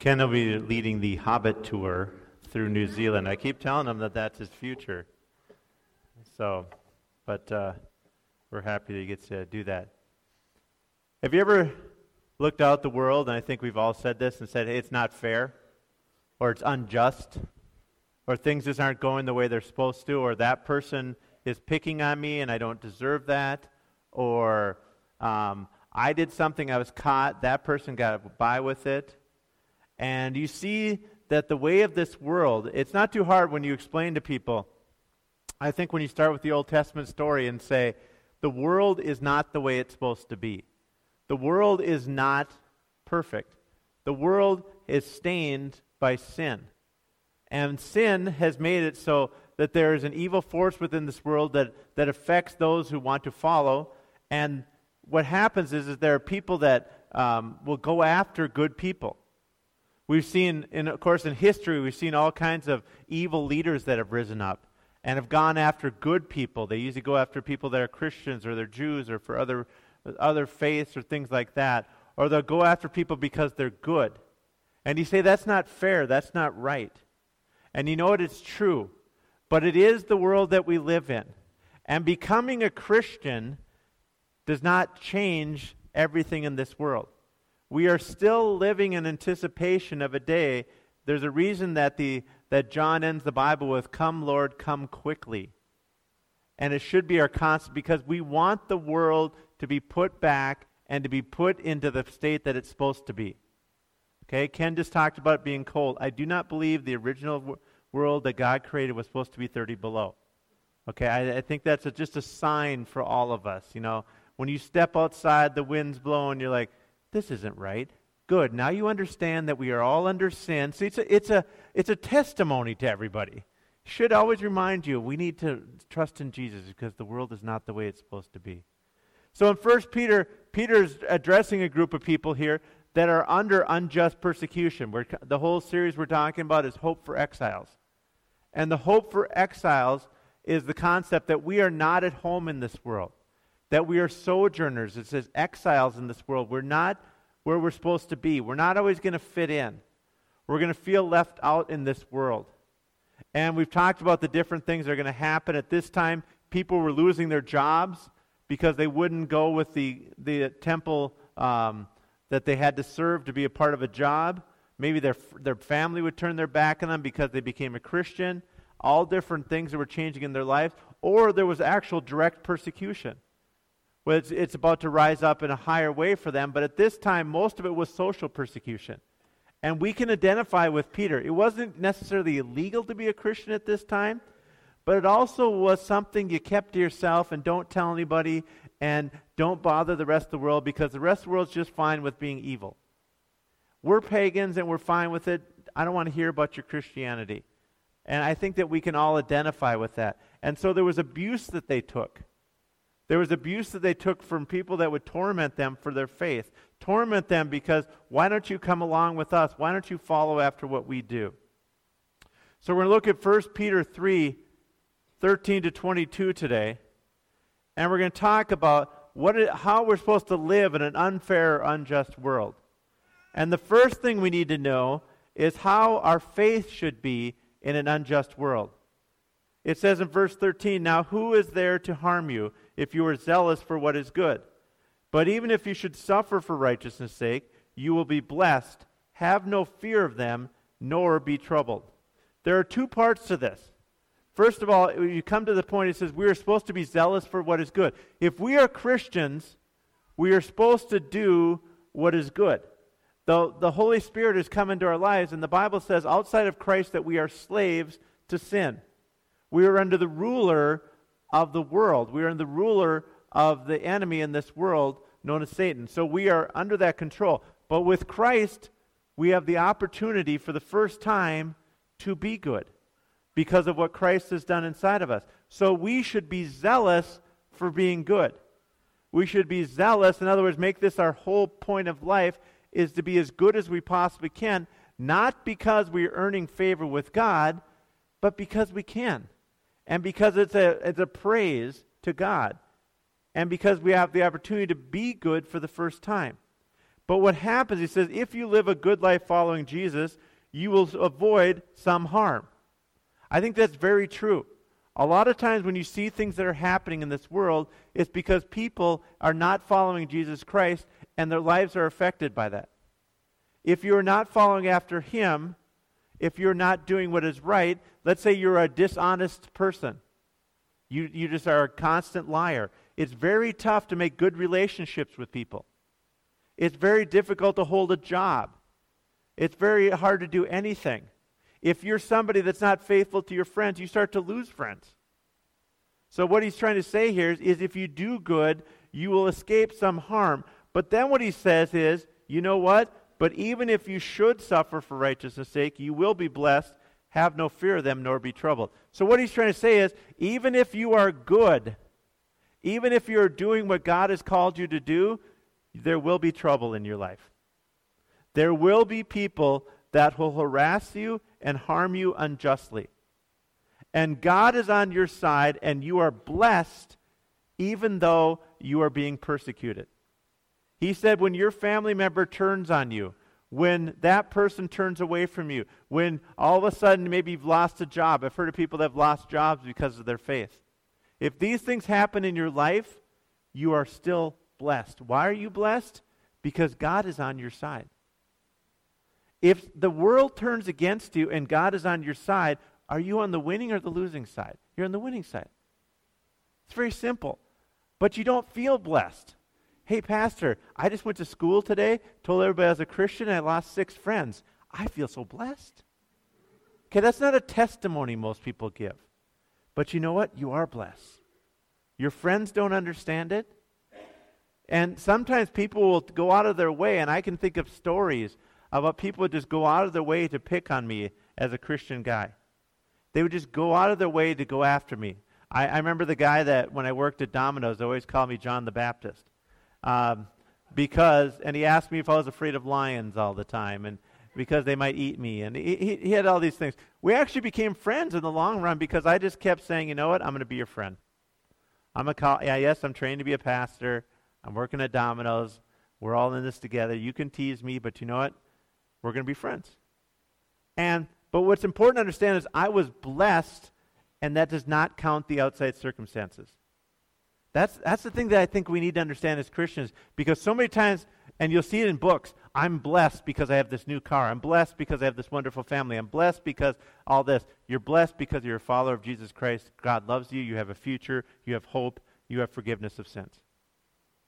Ken will be leading the Hobbit tour through New Zealand. I keep telling him that that's his future. So, but uh, we're happy that he gets to do that. Have you ever looked out the world, and I think we've all said this, and said, hey, it's not fair, or it's unjust, or things just aren't going the way they're supposed to, or that person is picking on me and I don't deserve that, or um, I did something, I was caught, that person got by with it. And you see that the way of this world, it's not too hard when you explain to people. I think when you start with the Old Testament story and say, the world is not the way it's supposed to be. The world is not perfect. The world is stained by sin. And sin has made it so that there is an evil force within this world that, that affects those who want to follow. And what happens is, is there are people that um, will go after good people. We've seen, in, of course, in history, we've seen all kinds of evil leaders that have risen up and have gone after good people. They usually go after people that are Christians or they're Jews or for other, other faiths or things like that. Or they'll go after people because they're good. And you say, that's not fair, that's not right. And you know what? It's true. But it is the world that we live in. And becoming a Christian does not change everything in this world. We are still living in anticipation of a day. There's a reason that, the, that John ends the Bible with, Come, Lord, come quickly. And it should be our constant because we want the world to be put back and to be put into the state that it's supposed to be. Okay, Ken just talked about being cold. I do not believe the original world that God created was supposed to be 30 below. Okay, I, I think that's a, just a sign for all of us. You know, when you step outside, the wind's blowing, you're like, this isn't right. Good. Now you understand that we are all under sin. See, it's a, it's a, it's a testimony to everybody. Should always remind you we need to trust in Jesus because the world is not the way it's supposed to be. So in First Peter, Peter's addressing a group of people here that are under unjust persecution. We're, the whole series we're talking about is hope for exiles. And the hope for exiles is the concept that we are not at home in this world, that we are sojourners. It says exiles in this world. We're not where we're supposed to be. We're not always going to fit in. We're going to feel left out in this world. And we've talked about the different things that are going to happen. At this time, people were losing their jobs because they wouldn't go with the, the temple um, that they had to serve to be a part of a job. Maybe their, their family would turn their back on them because they became a Christian. All different things that were changing in their lives. Or there was actual direct persecution. Well, it's, it's about to rise up in a higher way for them. But at this time, most of it was social persecution. And we can identify with Peter. It wasn't necessarily illegal to be a Christian at this time, but it also was something you kept to yourself and don't tell anybody and don't bother the rest of the world because the rest of the world's just fine with being evil. We're pagans and we're fine with it. I don't want to hear about your Christianity. And I think that we can all identify with that. And so there was abuse that they took. There was abuse that they took from people that would torment them for their faith. Torment them because, why don't you come along with us? Why don't you follow after what we do? So we're going to look at 1 Peter 3 13 to 22 today. And we're going to talk about what it, how we're supposed to live in an unfair, or unjust world. And the first thing we need to know is how our faith should be in an unjust world. It says in verse 13, Now who is there to harm you if you are zealous for what is good? But even if you should suffer for righteousness' sake, you will be blessed. Have no fear of them, nor be troubled. There are two parts to this. First of all, you come to the point, it says we are supposed to be zealous for what is good. If we are Christians, we are supposed to do what is good. The, the Holy Spirit has come into our lives, and the Bible says outside of Christ that we are slaves to sin. We are under the ruler of the world. We are under the ruler of the enemy in this world known as Satan. So we are under that control. But with Christ, we have the opportunity for the first time to be good because of what Christ has done inside of us. So we should be zealous for being good. We should be zealous, in other words, make this our whole point of life is to be as good as we possibly can, not because we're earning favor with God, but because we can. And because it's a, it's a praise to God. And because we have the opportunity to be good for the first time. But what happens, he says, if you live a good life following Jesus, you will avoid some harm. I think that's very true. A lot of times when you see things that are happening in this world, it's because people are not following Jesus Christ and their lives are affected by that. If you're not following after Him, if you're not doing what is right, let's say you're a dishonest person, you, you just are a constant liar. It's very tough to make good relationships with people. It's very difficult to hold a job. It's very hard to do anything. If you're somebody that's not faithful to your friends, you start to lose friends. So, what he's trying to say here is, is if you do good, you will escape some harm. But then what he says is, you know what? But even if you should suffer for righteousness' sake, you will be blessed. Have no fear of them, nor be troubled. So, what he's trying to say is, even if you are good, even if you're doing what God has called you to do, there will be trouble in your life. There will be people that will harass you and harm you unjustly. And God is on your side, and you are blessed even though you are being persecuted. He said, when your family member turns on you, when that person turns away from you, when all of a sudden maybe you've lost a job. I've heard of people that have lost jobs because of their faith. If these things happen in your life, you are still blessed. Why are you blessed? Because God is on your side. If the world turns against you and God is on your side, are you on the winning or the losing side? You're on the winning side. It's very simple. But you don't feel blessed. Hey, Pastor, I just went to school today, told everybody I was a Christian, and I lost six friends. I feel so blessed. Okay, that's not a testimony most people give. But you know what? You are blessed. Your friends don't understand it. And sometimes people will go out of their way, and I can think of stories about people just go out of their way to pick on me as a Christian guy. They would just go out of their way to go after me. I, I remember the guy that when I worked at Domino's, they always called me John the Baptist. Um, because, and he asked me if I was afraid of lions all the time, and because they might eat me, and he, he, he had all these things. We actually became friends in the long run because I just kept saying, you know what, I'm going to be your friend. I'm a yeah, yes, I'm trained to be a pastor. I'm working at Domino's. We're all in this together. You can tease me, but you know what? We're going to be friends. And but what's important to understand is I was blessed, and that does not count the outside circumstances. That's that's the thing that I think we need to understand as Christians, because so many times, and you'll see it in books. I'm blessed because I have this new car. I'm blessed because I have this wonderful family. I'm blessed because all this. You're blessed because you're a follower of Jesus Christ. God loves you. You have a future. You have hope. You have forgiveness of sins.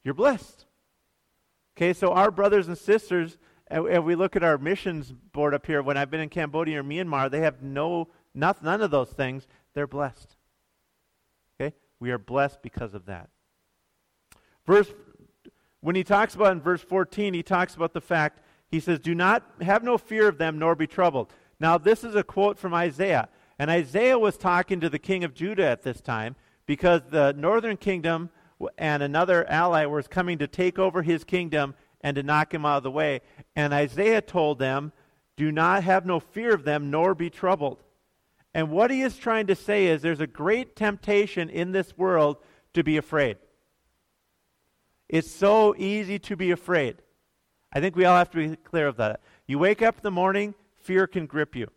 You're blessed. Okay, so our brothers and sisters and, we look at our missions board up here, when I've been in Cambodia or Myanmar, they have no, not, none of those things. They're blessed. We are blessed because of that. Verse, when he talks about in verse 14, he talks about the fact, he says, Do not have no fear of them, nor be troubled. Now, this is a quote from Isaiah. And Isaiah was talking to the king of Judah at this time because the northern kingdom and another ally was coming to take over his kingdom and to knock him out of the way. And Isaiah told them, Do not have no fear of them, nor be troubled. And what he is trying to say is there's a great temptation in this world to be afraid. It's so easy to be afraid. I think we all have to be clear of that. You wake up in the morning, fear can grip you.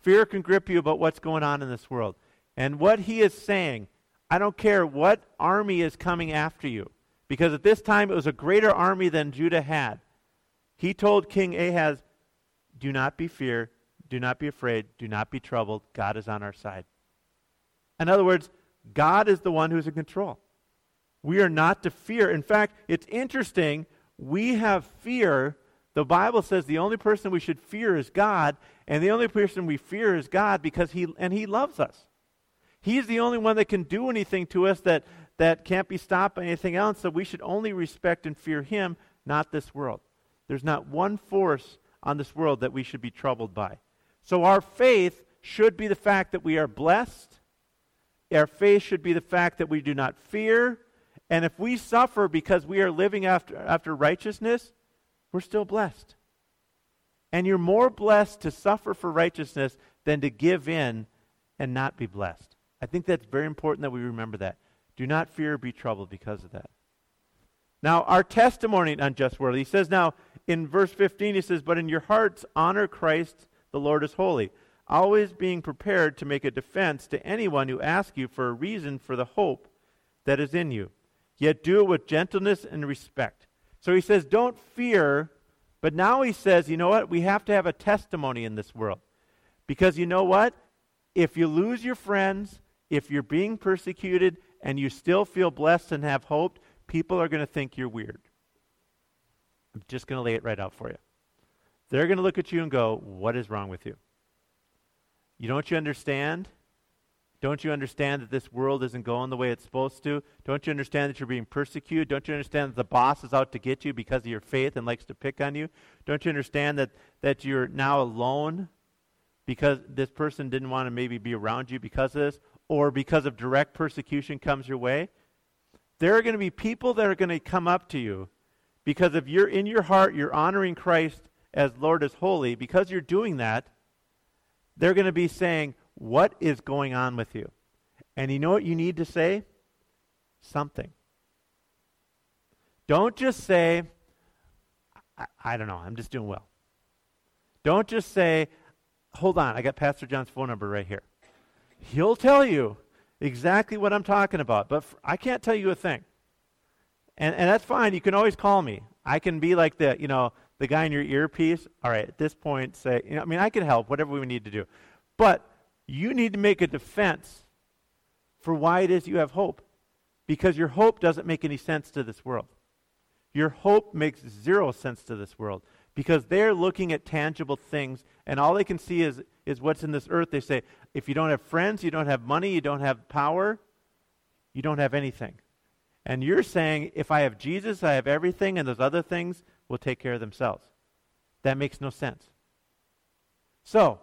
Fear can grip you about what's going on in this world. And what he is saying, I don't care what army is coming after you because at this time it was a greater army than Judah had. He told King Ahaz, Do not be fear, do not be afraid, do not be troubled. God is on our side. In other words, God is the one who's in control. We are not to fear. In fact, it's interesting. We have fear. The Bible says the only person we should fear is God, and the only person we fear is God because he and he loves us. He's the only one that can do anything to us that, that can't be stopped by anything else. So we should only respect and fear him, not this world. There's not one force on this world that we should be troubled by. So our faith should be the fact that we are blessed. Our faith should be the fact that we do not fear. And if we suffer because we are living after, after righteousness, we're still blessed. And you're more blessed to suffer for righteousness than to give in and not be blessed. I think that's very important that we remember that. Do not fear or be troubled because of that. Now, our testimony in unjust world, he says now in verse 15, he says, But in your hearts honor Christ the Lord is holy, always being prepared to make a defense to anyone who asks you for a reason for the hope that is in you. Yet do it with gentleness and respect. So he says, Don't fear. But now he says, You know what? We have to have a testimony in this world. Because you know what? If you lose your friends, if you're being persecuted, and you still feel blessed and have hope, people are going to think you're weird. I'm just going to lay it right out for you. They're going to look at you and go, What is wrong with you? You don't you understand? Don't you understand that this world isn't going the way it's supposed to? Don't you understand that you're being persecuted? Don't you understand that the boss is out to get you because of your faith and likes to pick on you? Don't you understand that, that you're now alone because this person didn't want to maybe be around you because of this? Or because of direct persecution comes your way? There are going to be people that are going to come up to you because if you're in your heart, you're honoring Christ as Lord is holy. Because you're doing that, they're going to be saying, What is going on with you? And you know what you need to say? Something. Don't just say, I, I don't know, I'm just doing well. Don't just say, Hold on, I got Pastor John's phone number right here. He'll tell you exactly what I'm talking about, but I can't tell you a thing. And, and that's fine. You can always call me. I can be like the, you know, the guy in your earpiece. All right, at this point, say, you know, I mean, I can help, whatever we need to do. But you need to make a defense for why it is you have hope. Because your hope doesn't make any sense to this world. Your hope makes zero sense to this world because they're looking at tangible things and all they can see is, is what's in this earth. They say, if you don't have friends, you don't have money, you don't have power, you don't have anything. And you're saying, if I have Jesus, I have everything, and those other things will take care of themselves. That makes no sense. So,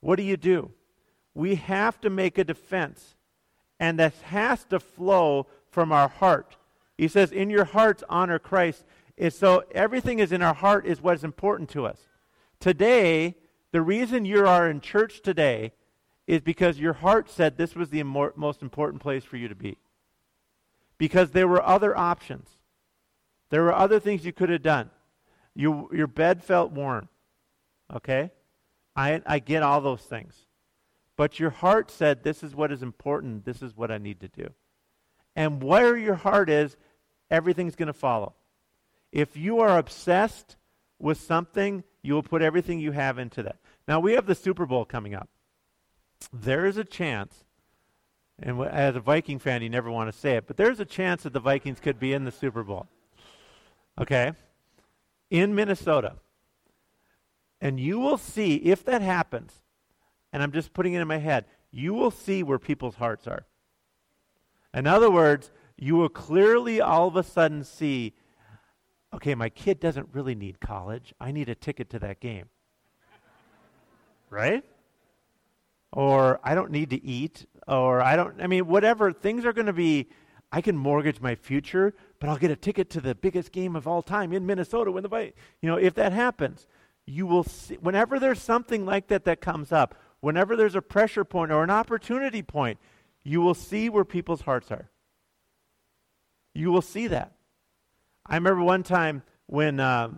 what do you do? We have to make a defense, and that has to flow from our heart. He says, In your hearts, honor Christ. Is so everything is in our heart is what is important to us. Today, the reason you are in church today is because your heart said this was the most important place for you to be because there were other options. There were other things you could have done. You, your bed felt warm. Okay? I, I get all those things. But your heart said, This is what is important. This is what I need to do. And where your heart is, everything's going to follow. If you are obsessed with something, you will put everything you have into that. Now, we have the Super Bowl coming up. There is a chance and as a Viking fan, you never want to say it, but there's a chance that the Vikings could be in the Super Bowl. Okay? In Minnesota. And you will see, if that happens, and I'm just putting it in my head, you will see where people's hearts are. In other words, you will clearly all of a sudden see okay, my kid doesn't really need college. I need a ticket to that game. right? Or I don't need to eat or I don't, I mean, whatever. Things are going to be, I can mortgage my future, but I'll get a ticket to the biggest game of all time in Minnesota when the, you know, if that happens, you will see, whenever there's something like that that comes up, whenever there's a pressure point or an opportunity point, you will see where people's hearts are. You will see that. I remember one time when uh,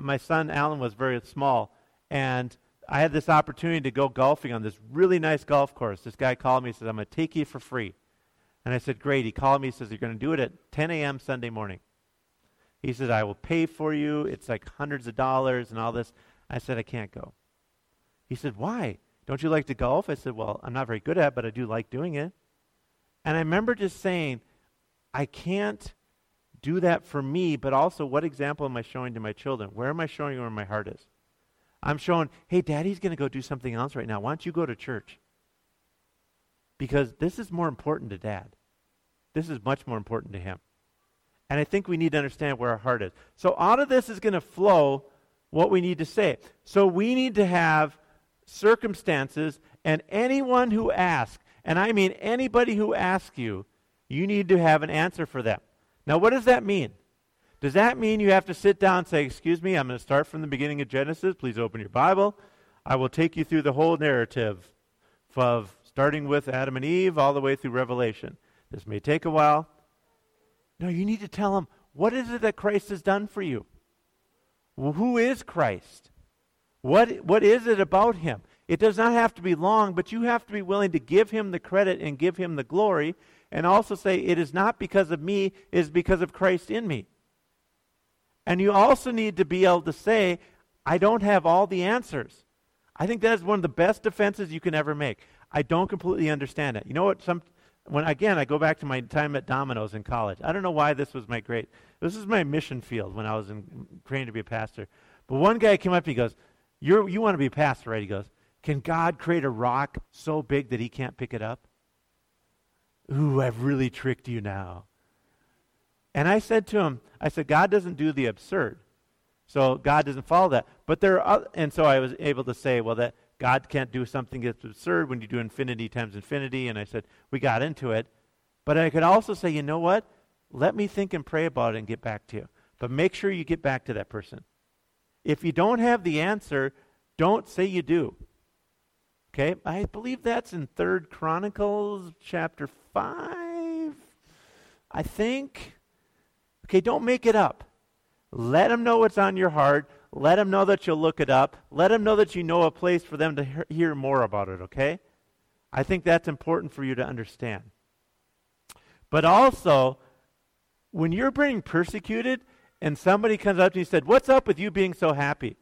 my son Alan was very small, and I had this opportunity to go golfing on this really nice golf course. This guy called me and said, I'm going to take you for free. And I said, Great. He called me He says, You're going to do it at 10 a.m. Sunday morning. He says, I will pay for you. It's like hundreds of dollars and all this. I said, I can't go. He said, Why? Don't you like to golf? I said, Well, I'm not very good at it, but I do like doing it. And I remember just saying, I can't do that for me, but also what example am I showing to my children? Where am I showing where my heart is? I'm showing, hey, daddy's going to go do something else right now. Why don't you go to church? Because this is more important to dad. This is much more important to him. And I think we need to understand where our heart is. So out of this is going to flow what we need to say. So we need to have circumstances, and anyone who asks, and I mean anybody who asks you, you need to have an answer for them. Now, what does that mean? Does that mean you have to sit down and say, Excuse me, I'm going to start from the beginning of Genesis. Please open your Bible. I will take you through the whole narrative of starting with Adam and Eve all the way through Revelation. This may take a while. No, you need to tell them what is it that Christ has done for you? Well, who is Christ? What, what is it about him? It does not have to be long, but you have to be willing to give him the credit and give him the glory, and also say, It is not because of me, it is because of Christ in me. And you also need to be able to say, I don't have all the answers. I think that is one of the best defenses you can ever make. I don't completely understand it. You know what? Some, when again, I go back to my time at Domino's in college. I don't know why this was my great. This is my mission field when I was in, trained to be a pastor. But one guy came up. He goes, "You you want to be a pastor, right?" He goes, "Can God create a rock so big that He can't pick it up?" Ooh, I've really tricked you now. And I said to him, I said, God doesn't do the absurd. So God doesn't follow that. But there are, and so I was able to say, well, that God can't do something that's absurd when you do infinity times infinity. And I said, we got into it. But I could also say, you know what? Let me think and pray about it and get back to you. But make sure you get back to that person. If you don't have the answer, don't say you do. Okay? I believe that's in Third Chronicles chapter 5. I think. Okay, don't make it up. Let them know what's on your heart. Let them know that you'll look it up. Let them know that you know a place for them to hear more about it, okay? I think that's important for you to understand. But also, when you're being persecuted and somebody comes up to you and said, What's up with you being so happy?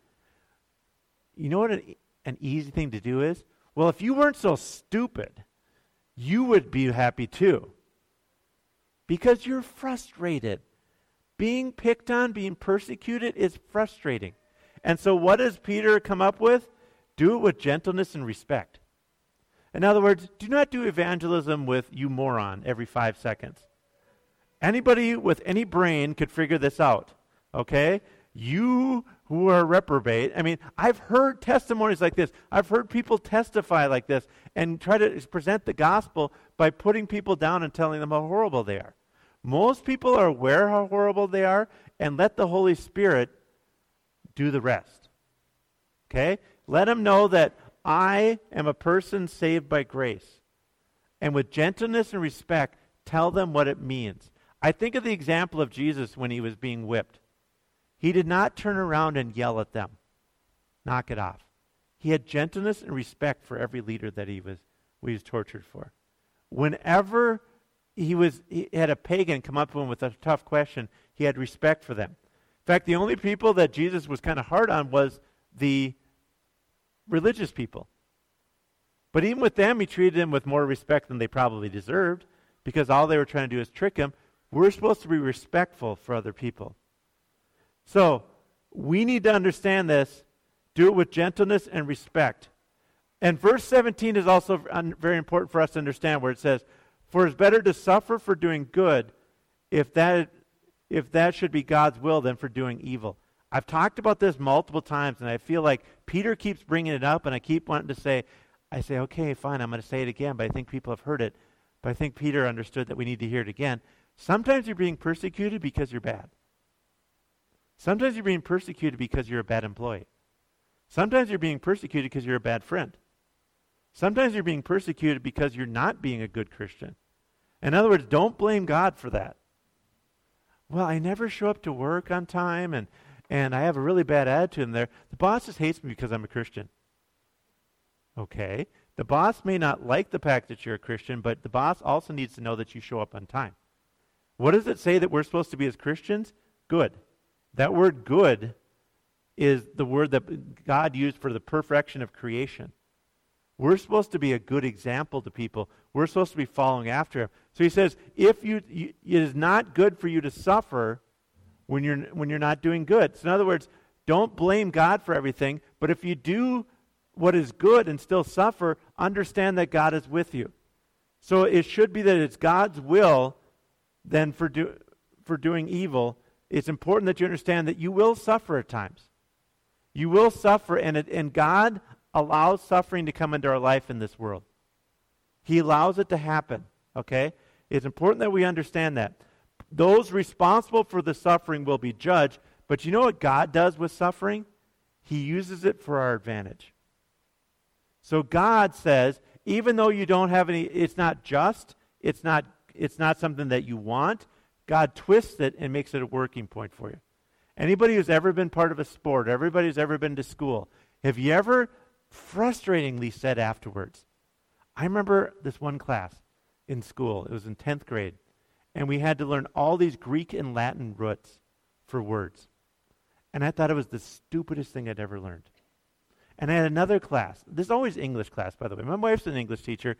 You know what an, an easy thing to do is? Well, if you weren't so stupid, you would be happy too. Because you're frustrated. Being picked on, being persecuted is frustrating. And so, what does Peter come up with? Do it with gentleness and respect. In other words, do not do evangelism with you moron every five seconds. Anybody with any brain could figure this out. Okay? You who are reprobate. I mean, I've heard testimonies like this. I've heard people testify like this and try to present the gospel by putting people down and telling them how horrible they are. Most people are aware how horrible they are and let the Holy Spirit do the rest. Okay? Let them know that I am a person saved by grace. And with gentleness and respect, tell them what it means. I think of the example of Jesus when he was being whipped. He did not turn around and yell at them, knock it off. He had gentleness and respect for every leader that he was, he was tortured for. Whenever he, was, he had a pagan come up to him with a tough question, he had respect for them. In fact, the only people that Jesus was kind of hard on was the religious people. But even with them, he treated them with more respect than they probably deserved because all they were trying to do is trick him. We're supposed to be respectful for other people. So we need to understand this, do it with gentleness and respect. And verse 17 is also very important for us to understand where it says, For it's better to suffer for doing good if that, if that should be God's will than for doing evil. I've talked about this multiple times, and I feel like Peter keeps bringing it up, and I keep wanting to say, I say, okay, fine, I'm going to say it again, but I think people have heard it. But I think Peter understood that we need to hear it again. Sometimes you're being persecuted because you're bad. Sometimes you're being persecuted because you're a bad employee. Sometimes you're being persecuted because you're a bad friend. Sometimes you're being persecuted because you're not being a good Christian. In other words, don't blame God for that. Well, I never show up to work on time and, and I have a really bad attitude in there. The boss just hates me because I'm a Christian. Okay. The boss may not like the fact that you're a Christian, but the boss also needs to know that you show up on time. What does it say that we're supposed to be as Christians? Good. That word good is the word that God used for the perfection of creation. We're supposed to be a good example to people. We're supposed to be following after him. So he says, if you, you it is not good for you to suffer when you're when you're not doing good. So in other words, don't blame God for everything, but if you do what is good and still suffer, understand that God is with you. So it should be that it's God's will then for do, for doing evil it's important that you understand that you will suffer at times. You will suffer, and, it, and God allows suffering to come into our life in this world. He allows it to happen, okay? It's important that we understand that. Those responsible for the suffering will be judged, but you know what God does with suffering? He uses it for our advantage. So God says, even though you don't have any, it's not just, it's not, it's not something that you want, God twists it and makes it a working point for you. Anybody who's ever been part of a sport, everybody who's ever been to school, have you ever frustratingly said afterwards, I remember this one class in school, it was in 10th grade, and we had to learn all these Greek and Latin roots for words. And I thought it was the stupidest thing I'd ever learned. And I had another class. This is always English class, by the way. My wife's an English teacher.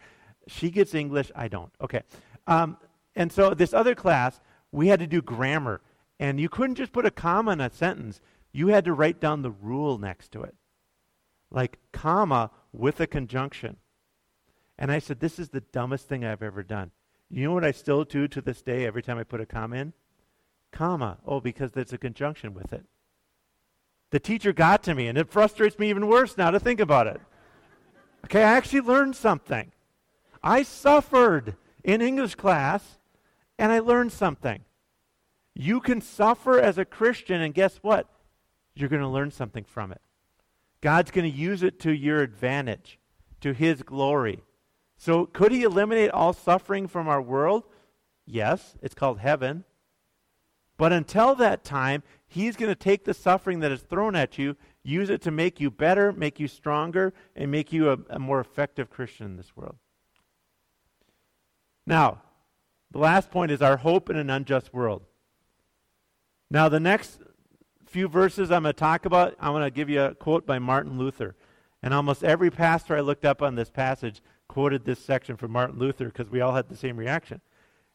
She gets English, I don't. Okay. Um, and so this other class, we had to do grammar. And you couldn't just put a comma in a sentence, you had to write down the rule next to it. Like, comma with a conjunction. And I said, This is the dumbest thing I've ever done. You know what I still do to this day every time I put a comma in? Comma. Oh, because there's a conjunction with it. The teacher got to me, and it frustrates me even worse now to think about it. Okay, I actually learned something. I suffered in English class, and I learned something. You can suffer as a Christian, and guess what? You're going to learn something from it. God's going to use it to your advantage, to His glory. So, could He eliminate all suffering from our world? Yes, it's called heaven. But until that time, He's going to take the suffering that is thrown at you, use it to make you better, make you stronger, and make you a, a more effective Christian in this world. Now, the last point is our hope in an unjust world. Now, the next few verses I'm going to talk about, I'm going to give you a quote by Martin Luther. And almost every pastor I looked up on this passage quoted this section from Martin Luther because we all had the same reaction.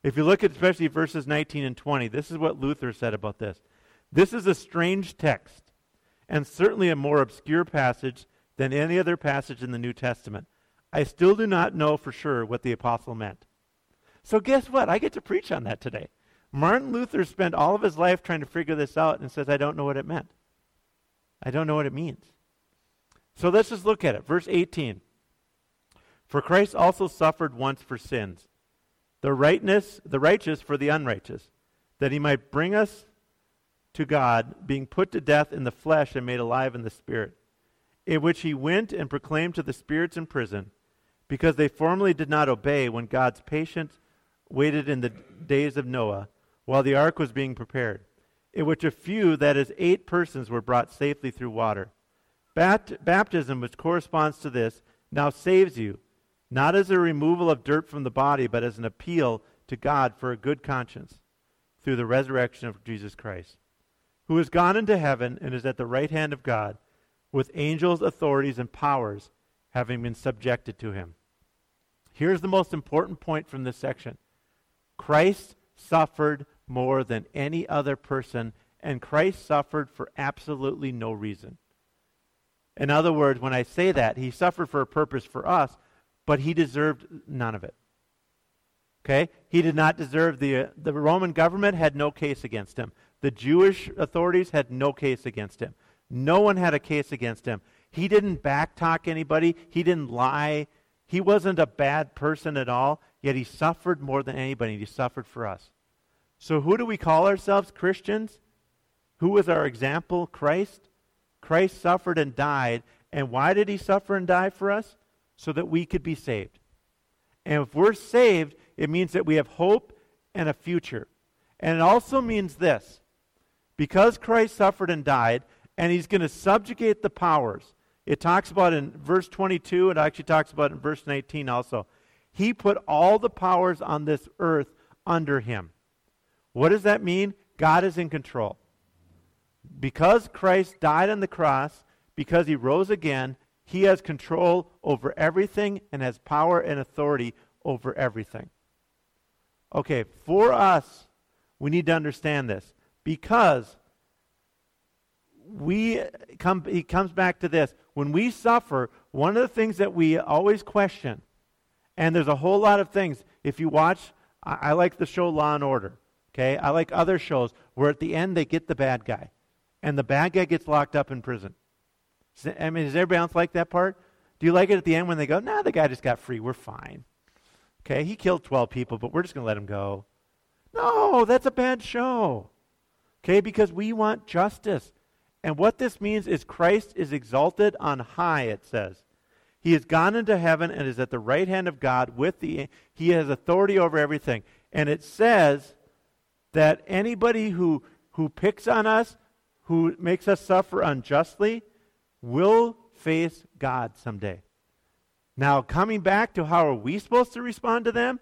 If you look at especially verses 19 and 20, this is what Luther said about this. This is a strange text, and certainly a more obscure passage than any other passage in the New Testament. I still do not know for sure what the apostle meant. So, guess what? I get to preach on that today. Martin Luther spent all of his life trying to figure this out and says, I don't know what it meant. I don't know what it means. So let's just look at it. Verse 18. For Christ also suffered once for sins, the rightness, the righteous for the unrighteous, that he might bring us to God, being put to death in the flesh and made alive in the spirit, in which he went and proclaimed to the spirits in prison, because they formerly did not obey when God's patience waited in the days of Noah while the ark was being prepared, in which a few, that is, eight persons, were brought safely through water. Bapt- baptism, which corresponds to this, now saves you, not as a removal of dirt from the body, but as an appeal to God for a good conscience through the resurrection of Jesus Christ, who has gone into heaven and is at the right hand of God, with angels, authorities, and powers having been subjected to him. Here's the most important point from this section Christ suffered more than any other person, and Christ suffered for absolutely no reason. In other words, when I say that, he suffered for a purpose for us, but he deserved none of it. Okay? He did not deserve the uh, the Roman government had no case against him. The Jewish authorities had no case against him. No one had a case against him. He didn't backtalk anybody. He didn't lie. He wasn't a bad person at all, yet he suffered more than anybody. He suffered for us. So, who do we call ourselves? Christians? Who was our example? Christ. Christ suffered and died. And why did he suffer and die for us? So that we could be saved. And if we're saved, it means that we have hope and a future. And it also means this because Christ suffered and died, and he's going to subjugate the powers. It talks about in verse 22, it actually talks about in verse 19 also. He put all the powers on this earth under him. What does that mean? God is in control. Because Christ died on the cross, because he rose again, he has control over everything and has power and authority over everything. Okay, for us, we need to understand this because we come he comes back to this when we suffer one of the things that we always question and there's a whole lot of things if you watch I, I like the show law and order Okay? I like other shows where at the end they get the bad guy. And the bad guy gets locked up in prison. I mean, does everybody else like that part? Do you like it at the end when they go, nah, the guy just got free. We're fine. Okay? He killed 12 people, but we're just going to let him go. No, that's a bad show. Okay? Because we want justice. And what this means is Christ is exalted on high, it says. He has gone into heaven and is at the right hand of God with the he has authority over everything. And it says that anybody who, who picks on us, who makes us suffer unjustly, will face God someday. Now, coming back to how are we supposed to respond to them?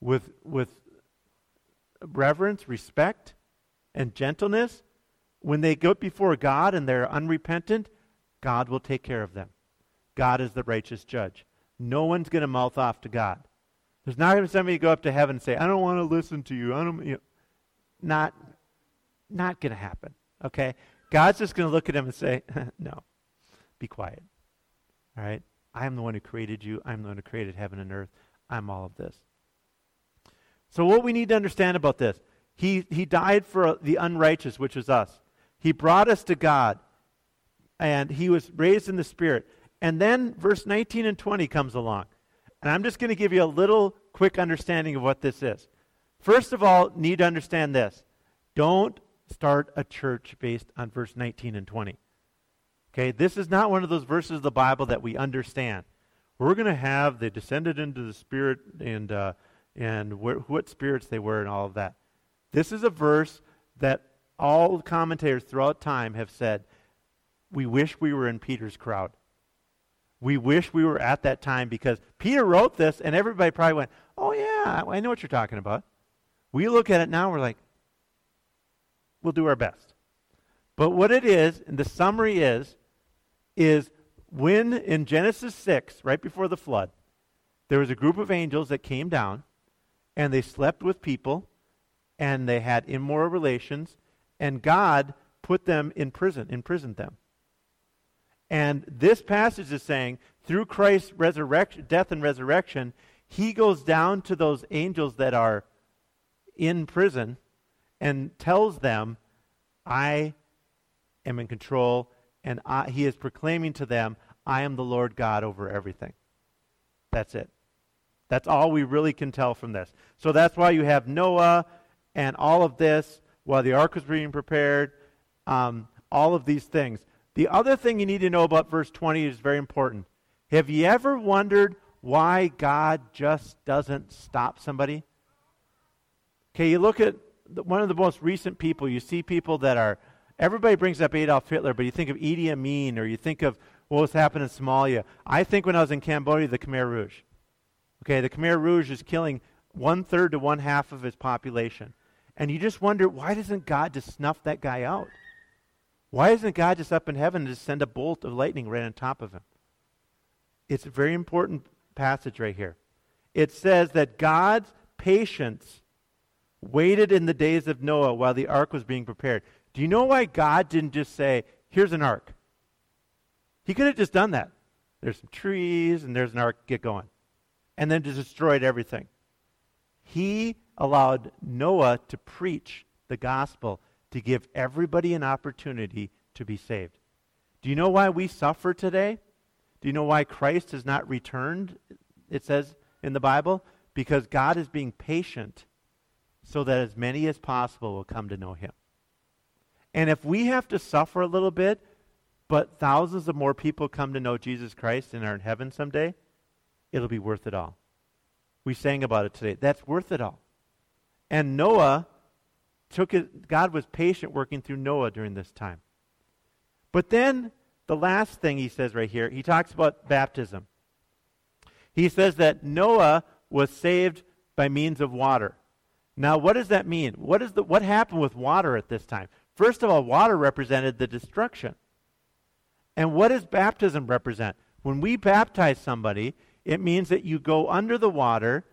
With, with reverence, respect, and gentleness. When they go before God and they're unrepentant, God will take care of them. God is the righteous judge. No one's going to mouth off to God. There's not going to be somebody go up to heaven and say, "I don't want to listen to you." I don't. You know, not, not going to happen. Okay, God's just going to look at him and say, "No, be quiet." All right. I am the one who created you. I'm the one who created heaven and earth. I'm all of this. So, what we need to understand about this, he, he died for the unrighteous, which is us. He brought us to God, and he was raised in the Spirit. And then verse 19 and 20 comes along. And I'm just going to give you a little quick understanding of what this is. First of all, need to understand this. Don't start a church based on verse 19 and 20. Okay, this is not one of those verses of the Bible that we understand. We're going to have they descended into the Spirit and uh, and wh- what spirits they were and all of that. This is a verse that all commentators throughout time have said, we wish we were in Peter's crowd. We wish we were at that time because Peter wrote this and everybody probably went, oh, yeah, I know what you're talking about. We look at it now, we're like, we'll do our best. But what it is, and the summary is, is when in Genesis 6, right before the flood, there was a group of angels that came down and they slept with people and they had immoral relations and God put them in prison, imprisoned them. And this passage is saying through Christ's resurrection, death and resurrection, he goes down to those angels that are in prison and tells them, I am in control and I, he is proclaiming to them, I am the Lord God over everything. That's it. That's all we really can tell from this. So that's why you have Noah and all of this while the ark was being prepared, um, all of these things. The other thing you need to know about verse 20 is very important. Have you ever wondered why God just doesn't stop somebody? Okay, you look at one of the most recent people, you see people that are Everybody brings up Adolf Hitler, but you think of Idi Amin or you think of what was happening in Somalia. I think when I was in Cambodia, the Khmer Rouge. Okay, the Khmer Rouge is killing one third to one half of his population. And you just wonder, why doesn't God just snuff that guy out? Why isn't God just up in heaven just send a bolt of lightning right on top of him? It's a very important passage right here. It says that God's patience waited in the days of Noah while the ark was being prepared. Do you know why God didn't just say, here's an ark? He could have just done that. There's some trees and there's an ark, get going. And then just destroyed everything. He allowed Noah to preach the gospel to give everybody an opportunity to be saved. Do you know why we suffer today? Do you know why Christ has not returned? It says in the Bible because God is being patient so that as many as possible will come to know him. And if we have to suffer a little bit, but thousands of more people come to know Jesus Christ and are in heaven someday, it'll be worth it all. We sang about it today. That's worth it all. And Noah took it, God was patient working through Noah during this time. But then the last thing he says right here, he talks about baptism. He says that Noah was saved by means of water. Now, what does that mean? What, is the, what happened with water at this time? First of all, water represented the destruction. And what does baptism represent? When we baptize somebody, it means that you go under the water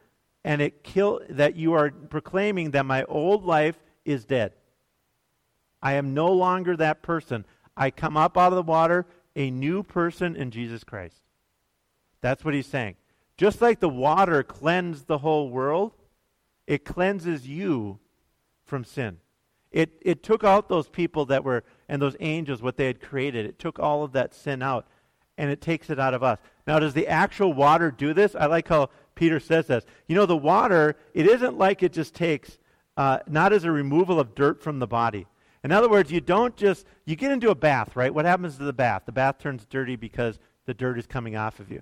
and it kill that you are proclaiming that my old life is dead. I am no longer that person. I come up out of the water a new person in Jesus Christ. That's what he's saying. Just like the water cleansed the whole world, it cleanses you from sin. It, it took out those people that were, and those angels, what they had created. It took all of that sin out, and it takes it out of us. Now, does the actual water do this? I like how Peter says this. You know, the water, it isn't like it just takes, uh, not as a removal of dirt from the body. In other words, you don't just, you get into a bath, right? What happens to the bath? The bath turns dirty because the dirt is coming off of you.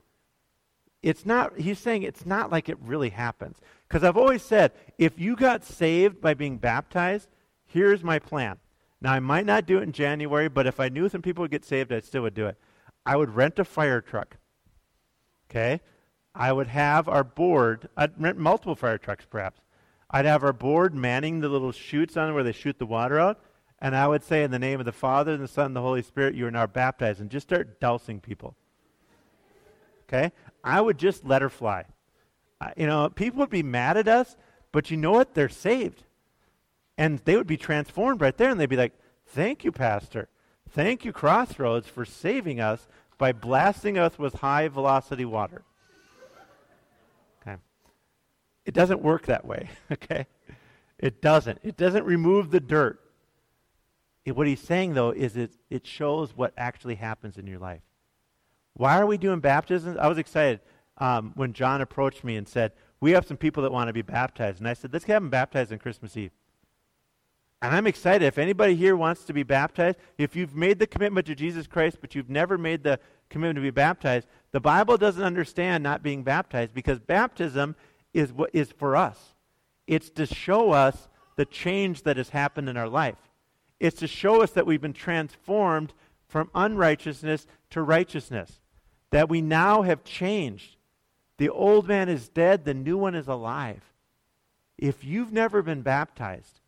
It's not, he's saying it's not like it really happens. Because I've always said, if you got saved by being baptized, here's my plan. Now, I might not do it in January, but if I knew some people would get saved, I still would do it. I would rent a fire truck. Okay? I would have our board, I'd rent multiple fire trucks perhaps. I'd have our board manning the little chutes on where they shoot the water out. And I would say, in the name of the Father, and the Son, and the Holy Spirit, you are now baptized, and just start dousing people. Okay? I would just let her fly. You know, people would be mad at us, but you know what? They're saved. And they would be transformed right there, and they'd be like, Thank you, Pastor. Thank you, Crossroads, for saving us by blasting us with high velocity water. Okay. It doesn't work that way, okay? It doesn't. It doesn't remove the dirt. It, what he's saying, though, is it, it shows what actually happens in your life. Why are we doing baptisms? I was excited um, when John approached me and said, We have some people that want to be baptized. And I said, Let's have them baptized on Christmas Eve. And I'm excited. If anybody here wants to be baptized, if you've made the commitment to Jesus Christ, but you've never made the commitment to be baptized, the Bible doesn't understand not being baptized because baptism is what is for us. It's to show us the change that has happened in our life. It's to show us that we've been transformed from unrighteousness to righteousness, that we now have changed. The old man is dead, the new one is alive. If you've never been baptized,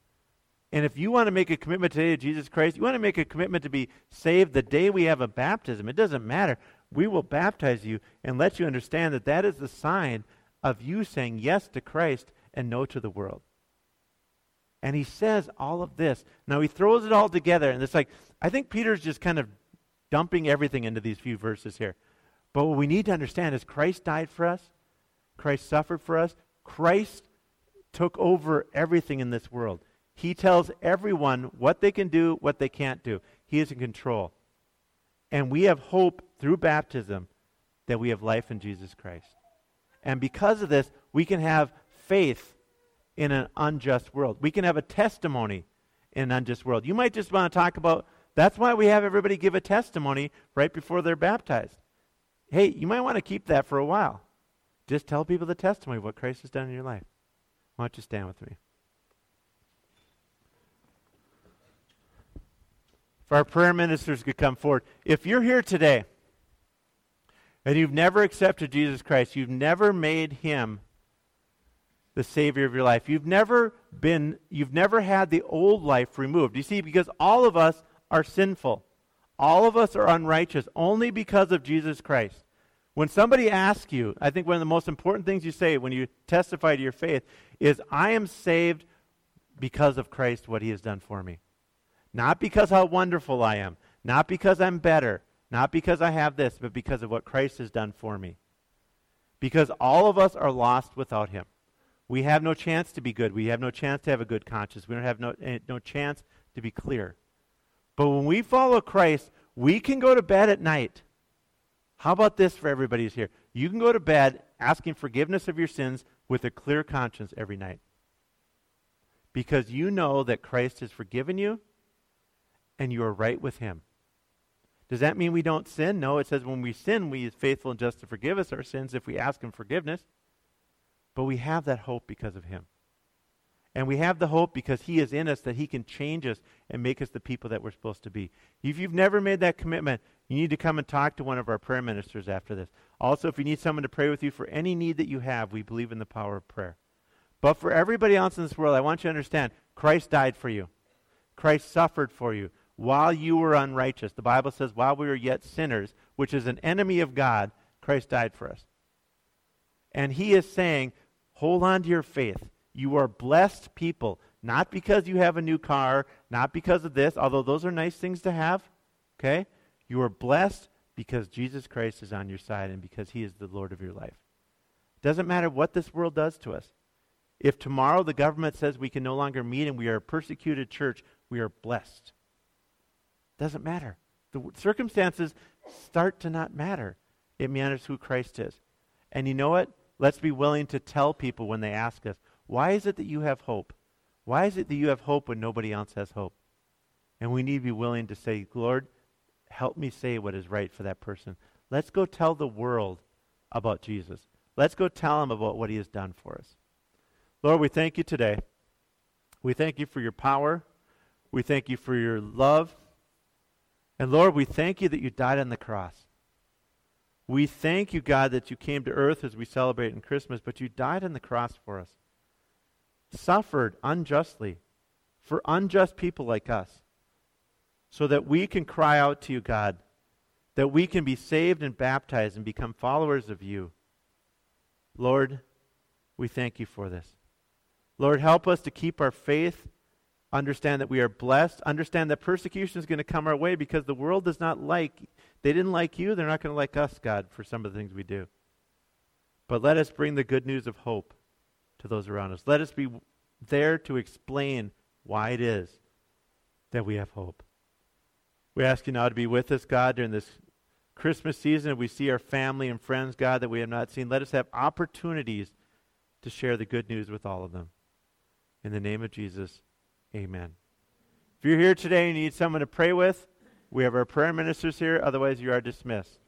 and if you want to make a commitment today to Jesus Christ, you want to make a commitment to be saved the day we have a baptism, it doesn't matter. We will baptize you and let you understand that that is the sign of you saying yes to Christ and no to the world. And he says all of this. Now he throws it all together, and it's like, I think Peter's just kind of dumping everything into these few verses here. But what we need to understand is Christ died for us, Christ suffered for us, Christ took over everything in this world. He tells everyone what they can do, what they can't do. He is in control. And we have hope through baptism that we have life in Jesus Christ. And because of this, we can have faith in an unjust world. We can have a testimony in an unjust world. You might just want to talk about that's why we have everybody give a testimony right before they're baptized. Hey, you might want to keep that for a while. Just tell people the testimony of what Christ has done in your life. Why don't you stand with me? If our prayer ministers could come forward. If you're here today and you've never accepted Jesus Christ, you've never made him the savior of your life. You've never been you've never had the old life removed. You see because all of us are sinful. All of us are unrighteous only because of Jesus Christ. When somebody asks you, I think one of the most important things you say when you testify to your faith is I am saved because of Christ what he has done for me. Not because how wonderful I am, not because I'm better, not because I have this, but because of what Christ has done for me. Because all of us are lost without him. We have no chance to be good. We have no chance to have a good conscience. We don't have no, eh, no chance to be clear. But when we follow Christ, we can go to bed at night. How about this for everybody who's here? You can go to bed asking forgiveness of your sins with a clear conscience every night. Because you know that Christ has forgiven you and you are right with him. Does that mean we don't sin? No, it says when we sin, we is faithful and just to forgive us our sins if we ask him forgiveness. But we have that hope because of him. And we have the hope because he is in us that he can change us and make us the people that we're supposed to be. If you've never made that commitment, you need to come and talk to one of our prayer ministers after this. Also, if you need someone to pray with you for any need that you have, we believe in the power of prayer. But for everybody else in this world, I want you to understand Christ died for you. Christ suffered for you while you were unrighteous. The Bible says, while we were yet sinners, which is an enemy of God, Christ died for us. And he is saying, hold on to your faith. You are blessed people, not because you have a new car, not because of this, although those are nice things to have. Okay? You are blessed because Jesus Christ is on your side and because he is the Lord of your life. Doesn't matter what this world does to us. If tomorrow the government says we can no longer meet and we are a persecuted church, we are blessed. Doesn't matter. The circumstances start to not matter. It matters who Christ is. And you know what? Let's be willing to tell people when they ask us, why is it that you have hope? Why is it that you have hope when nobody else has hope? And we need to be willing to say, Lord, help me say what is right for that person. Let's go tell the world about Jesus. Let's go tell them about what he has done for us. Lord, we thank you today. We thank you for your power. We thank you for your love. And Lord, we thank you that you died on the cross. We thank you, God, that you came to earth as we celebrate in Christmas, but you died on the cross for us. Suffered unjustly for unjust people like us, so that we can cry out to you, God, that we can be saved and baptized and become followers of you. Lord, we thank you for this. Lord, help us to keep our faith, understand that we are blessed, understand that persecution is going to come our way because the world does not like, they didn't like you, they're not going to like us, God, for some of the things we do. But let us bring the good news of hope to those around us. Let us be there to explain why it is that we have hope. We ask you now to be with us, God, during this Christmas season. If we see our family and friends, God, that we have not seen, let us have opportunities to share the good news with all of them. In the name of Jesus, amen. If you're here today and you need someone to pray with, we have our prayer ministers here. Otherwise, you are dismissed.